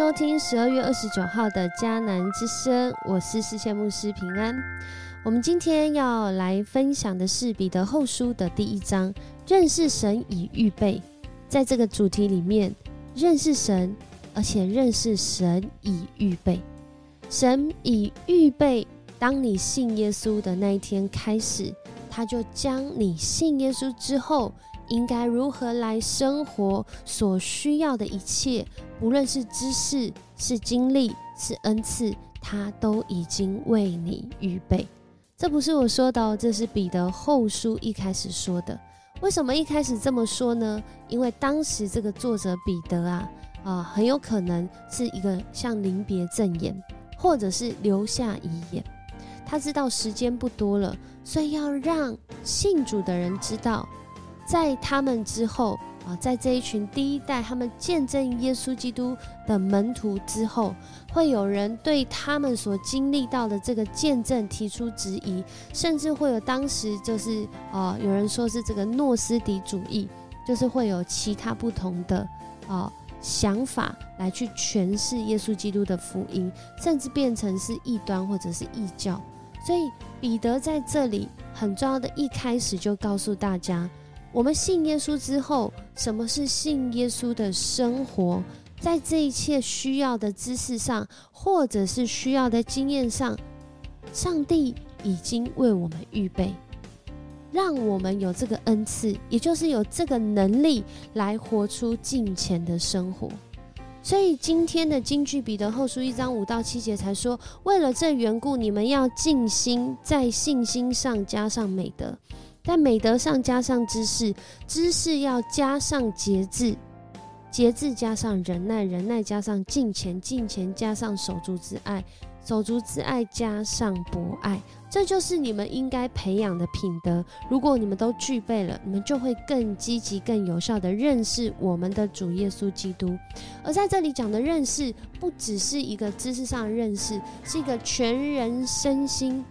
收听十二月二十九号的迦南之声，我是世界牧师平安。我们今天要来分享的是彼得后书的第一章，认识神已预备。在这个主题里面，认识神，而且认识神已预备。神已预备，当你信耶稣的那一天开始，他就将你信耶稣之后。应该如何来生活？所需要的一切，无论是知识、是经历、是恩赐，他都已经为你预备。这不是我说的，这是彼得后书一开始说的。为什么一开始这么说呢？因为当时这个作者彼得啊，啊，很有可能是一个像临别赠言，或者是留下遗言。他知道时间不多了，所以要让信主的人知道。在他们之后啊，在这一群第一代他们见证耶稣基督的门徒之后，会有人对他们所经历到的这个见证提出质疑，甚至会有当时就是啊，有人说是这个诺斯底主义，就是会有其他不同的啊想法来去诠释耶稣基督的福音，甚至变成是异端或者是异教。所以彼得在这里很重要的一开始就告诉大家。我们信耶稣之后，什么是信耶稣的生活？在这一切需要的知识上，或者是需要的经验上，上帝已经为我们预备，让我们有这个恩赐，也就是有这个能力来活出敬虔的生活。所以今天的金句彼得后书一章五到七节才说：为了这缘故，你们要尽心，在信心上加上美德。在美德上加上知识，知识要加上节制，节制加上忍耐，忍耐加上敬虔，敬虔加上手足之爱，手足之爱加上博爱，这就是你们应该培养的品德。如果你们都具备了，你们就会更积极、更有效的认识我们的主耶稣基督。而在这里讲的认识，不只是一个知识上的认识，是一个全人身心，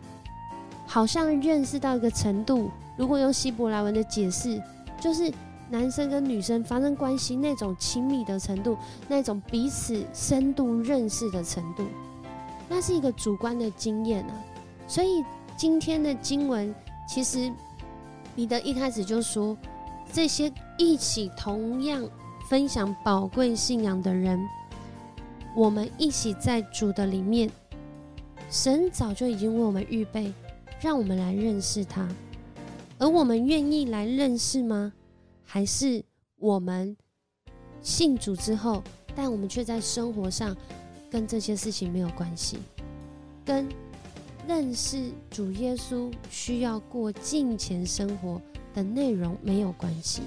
好像认识到一个程度。如果用希伯来文的解释，就是男生跟女生发生关系那种亲密的程度，那种彼此深度认识的程度，那是一个主观的经验啊。所以今天的经文，其实彼得一开始就说，这些一起同样分享宝贵信仰的人，我们一起在主的里面，神早就已经为我们预备，让我们来认识他。而我们愿意来认识吗？还是我们信主之后，但我们却在生活上跟这些事情没有关系，跟认识主耶稣需要过敬虔生活的内容没有关系？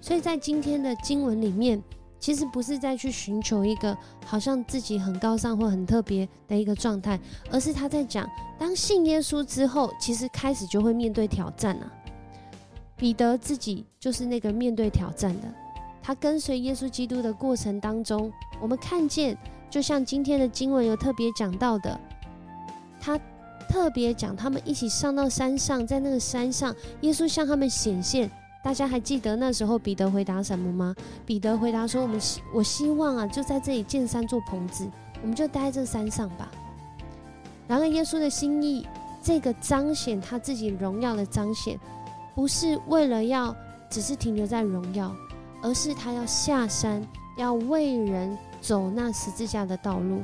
所以在今天的经文里面。其实不是在去寻求一个好像自己很高尚或很特别的一个状态，而是他在讲，当信耶稣之后，其实开始就会面对挑战啊。彼得自己就是那个面对挑战的，他跟随耶稣基督的过程当中，我们看见，就像今天的经文有特别讲到的，他特别讲他们一起上到山上，在那个山上，耶稣向他们显现。大家还记得那时候彼得回答什么吗？彼得回答说：“我们希我希望啊，就在这里建三座棚子，我们就待在这山上吧。”然而，耶稣的心意，这个彰显他自己荣耀的彰显，不是为了要只是停留在荣耀，而是他要下山，要为人走那十字架的道路。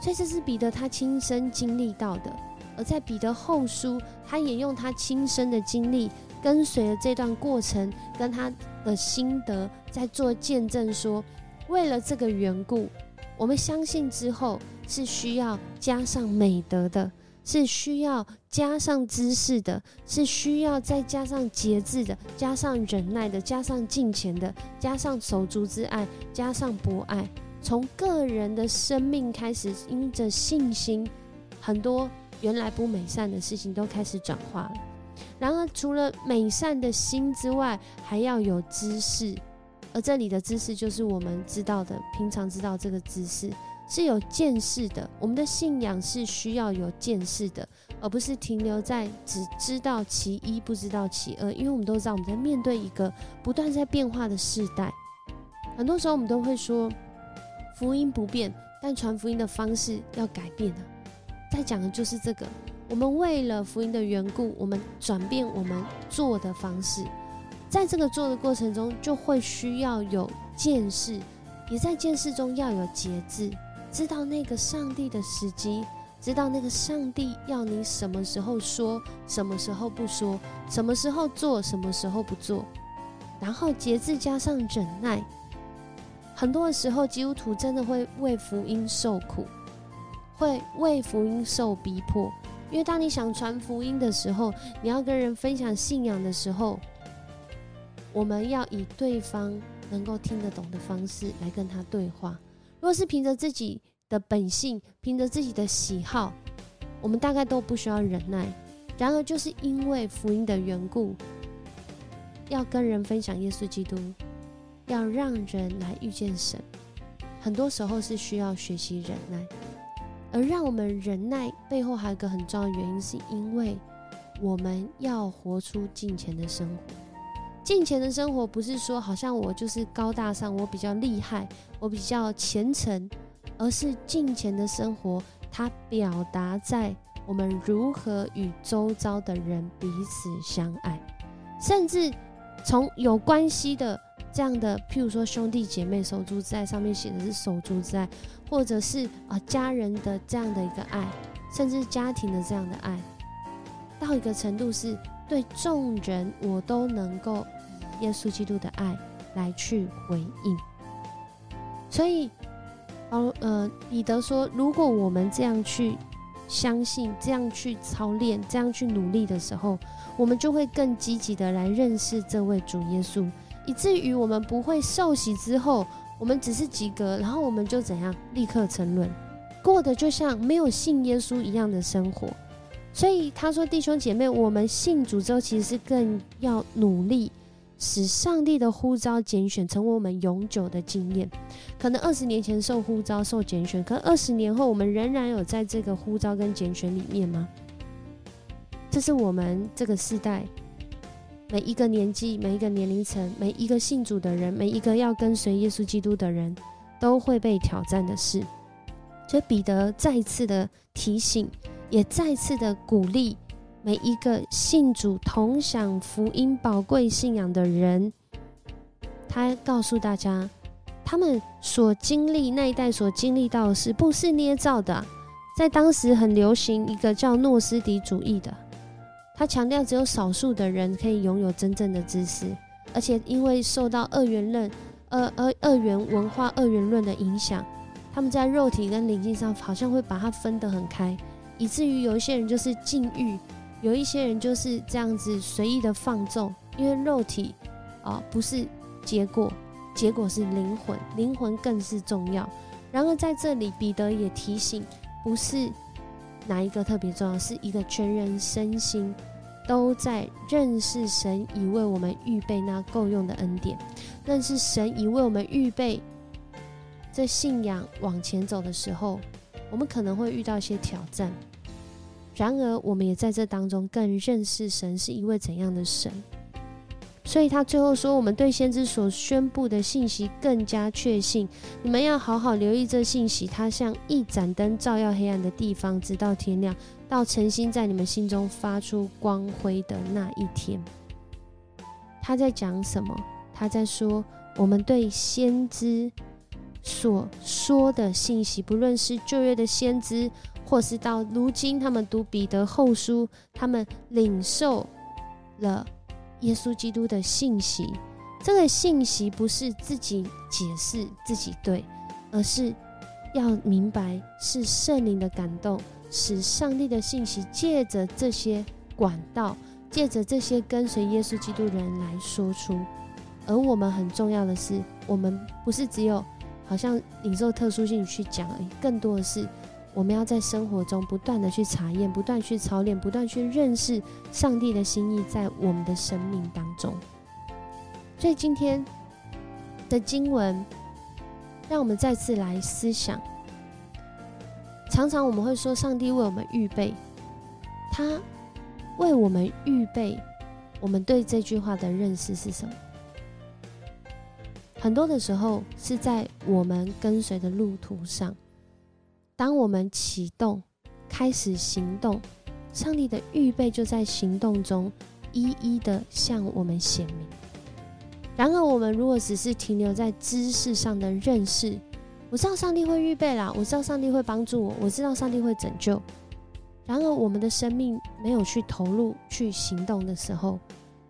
所以，这是彼得他亲身经历到的。而在彼得后书，他也用他亲身的经历。跟随着这段过程，跟他的心得在做见证，说为了这个缘故，我们相信之后是需要加上美德的，是需要加上知识的，是需要再加上节制的，加上忍耐的，加上敬虔的，加上手足之爱，加上博爱，从个人的生命开始，因着信心，很多原来不美善的事情都开始转化了。然而，除了美善的心之外，还要有知识。而这里的知识，就是我们知道的，平常知道这个知识是有见识的。我们的信仰是需要有见识的，而不是停留在只知道其一，不知道其二。因为我们都知道，我们在面对一个不断在变化的时代。很多时候，我们都会说，福音不变，但传福音的方式要改变了。在讲的就是这个，我们为了福音的缘故，我们转变我们做的方式，在这个做的过程中，就会需要有见识，也在见识中要有节制，知道那个上帝的时机，知道那个上帝要你什么时候说，什么时候不说，什么时候做，什么时候不做，然后节制加上忍耐，很多的时候，基督徒真的会为福音受苦。会为福音受逼迫，因为当你想传福音的时候，你要跟人分享信仰的时候，我们要以对方能够听得懂的方式来跟他对话。如果是凭着自己的本性，凭着自己的喜好，我们大概都不需要忍耐。然而，就是因为福音的缘故，要跟人分享耶稣基督，要让人来遇见神，很多时候是需要学习忍耐。而让我们忍耐背后还有一个很重要的原因，是因为我们要活出敬虔的生活。敬虔的生活不是说好像我就是高大上，我比较厉害，我比较虔诚，而是敬虔的生活，它表达在我们如何与周遭的人彼此相爱，甚至从有关系的。这样的，譬如说兄弟姐妹守株在上面写的是守株在，或者是啊家人的这样的一个爱，甚至家庭的这样的爱，到一个程度是对众人我都能够耶稣基督的爱来去回应。所以，哦呃彼得说，如果我们这样去相信，这样去操练，这样去努力的时候，我们就会更积极的来认识这位主耶稣。以至于我们不会受洗之后，我们只是及格，然后我们就怎样立刻沉沦，过得就像没有信耶稣一样的生活。所以他说：“弟兄姐妹，我们信主之后，其实是更要努力，使上帝的呼召拣选成为我们永久的经验。可能二十年前受呼召、受拣选，可二十年后，我们仍然有在这个呼召跟拣选里面吗？这是我们这个时代。”每一个年纪、每一个年龄层、每一个信主的人、每一个要跟随耶稣基督的人，都会被挑战的事。所以彼得再次的提醒，也再次的鼓励每一个信主、同享福音宝贵信仰的人。他告诉大家，他们所经历那一代所经历到的事，不是捏造的。在当时很流行一个叫诺斯底主义的。他强调，只有少数的人可以拥有真正的知识，而且因为受到二元论、二二二元文化、二元论的影响，他们在肉体跟灵性上好像会把它分得很开，以至于有一些人就是禁欲，有一些人就是这样子随意的放纵，因为肉体啊不是结果，结果是灵魂，灵魂更是重要。然而在这里，彼得也提醒，不是。哪一个特别重要？是一个全人身心都在认识神已为我们预备那够用的恩典，认识神已为我们预备这信仰往前走的时候，我们可能会遇到一些挑战。然而，我们也在这当中更认识神是一位怎样的神。所以他最后说：“我们对先知所宣布的信息更加确信，你们要好好留意这信息。它像一盏灯，照耀黑暗的地方，直到天亮，到晨星在你们心中发出光辉的那一天。”他在讲什么？他在说，我们对先知所说的信息，不论是旧约的先知，或是到如今他们读彼得后书，他们领受了。耶稣基督的信息，这个信息不是自己解释自己对，而是要明白是圣灵的感动，使上帝的信息借着这些管道，借着这些跟随耶稣基督人来说出。而我们很重要的是，我们不是只有好像领受特殊性去讲而已，更多的是。我们要在生活中不断的去查验，不断去操练，不断去认识上帝的心意在我们的生命当中。所以今天的经文，让我们再次来思想。常常我们会说，上帝为我们预备，他为我们预备。我们对这句话的认识是什么？很多的时候是在我们跟随的路途上，当我们启动、开始行动，上帝的预备就在行动中一一的向我们显明。然而，我们如果只是停留在知识上的认识，我知道上帝会预备啦，我知道上帝会帮助我，我知道上帝会拯救。然而，我们的生命没有去投入、去行动的时候，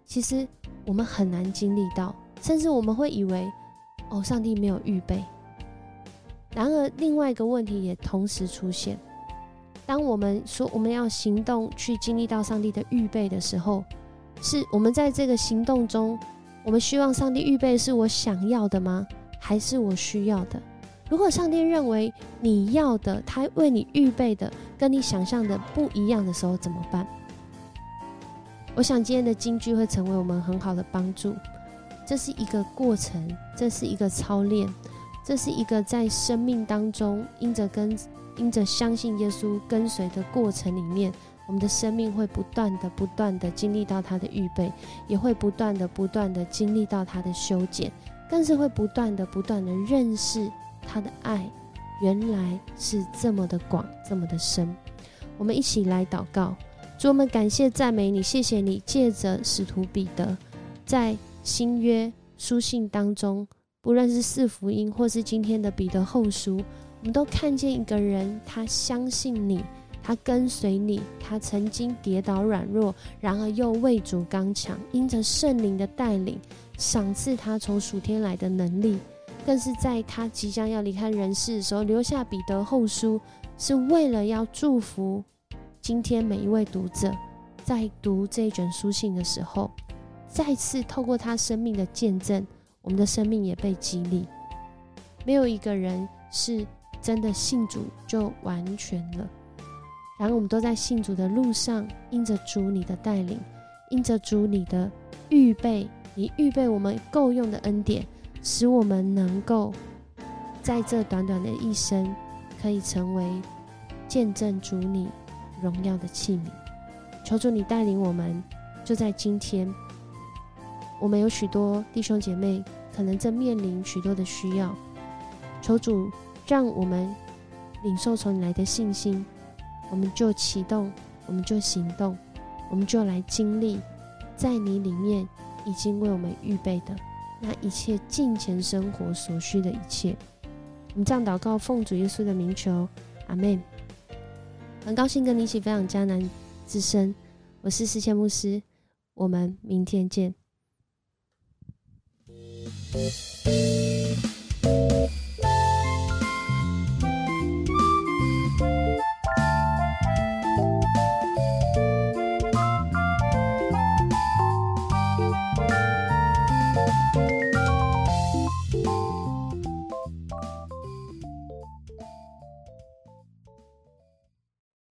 其实我们很难经历到，甚至我们会以为。哦，上帝没有预备。然而，另外一个问题也同时出现：当我们说我们要行动去经历到上帝的预备的时候，是我们在这个行动中，我们希望上帝预备是我想要的吗？还是我需要的？如果上帝认为你要的，他为你预备的跟你想象的不一样的时候，怎么办？我想今天的金句会成为我们很好的帮助。这是一个过程，这是一个操练，这是一个在生命当中因着跟因着相信耶稣跟随的过程里面，我们的生命会不断的不断的经历到他的预备，也会不断的不断的经历到他的修剪，更是会不断的不断的认识他的爱，原来是这么的广，这么的深。我们一起来祷告，主我们感谢赞美你，谢谢你借着使徒彼得在。新约书信当中，不论是四福音，或是今天的彼得后书，我们都看见一个人，他相信你，他跟随你，他曾经跌倒软弱，然而又为主刚强，因着圣灵的带领，赏赐他从属天来的能力，更是在他即将要离开人世的时候，留下彼得后书，是为了要祝福今天每一位读者，在读这一卷书信的时候。再次透过他生命的见证，我们的生命也被激励。没有一个人是真的信主就完全了。然而，我们都在信主的路上，因着主你的带领，因着主你的预备，你预备我们够用的恩典，使我们能够在这短短的一生，可以成为见证主你荣耀的器皿。求主你带领我们，就在今天。我们有许多弟兄姐妹，可能正面临许多的需要，求主让我们领受从你来的信心，我们就启动，我们就行动，我们就来经历，在你里面已经为我们预备的那一切近前生活所需的一切。我们这样祷告，奉主耶稣的名求，阿门。很高兴跟你一起分享迦南之声，我是世谦牧师，我们明天见。Música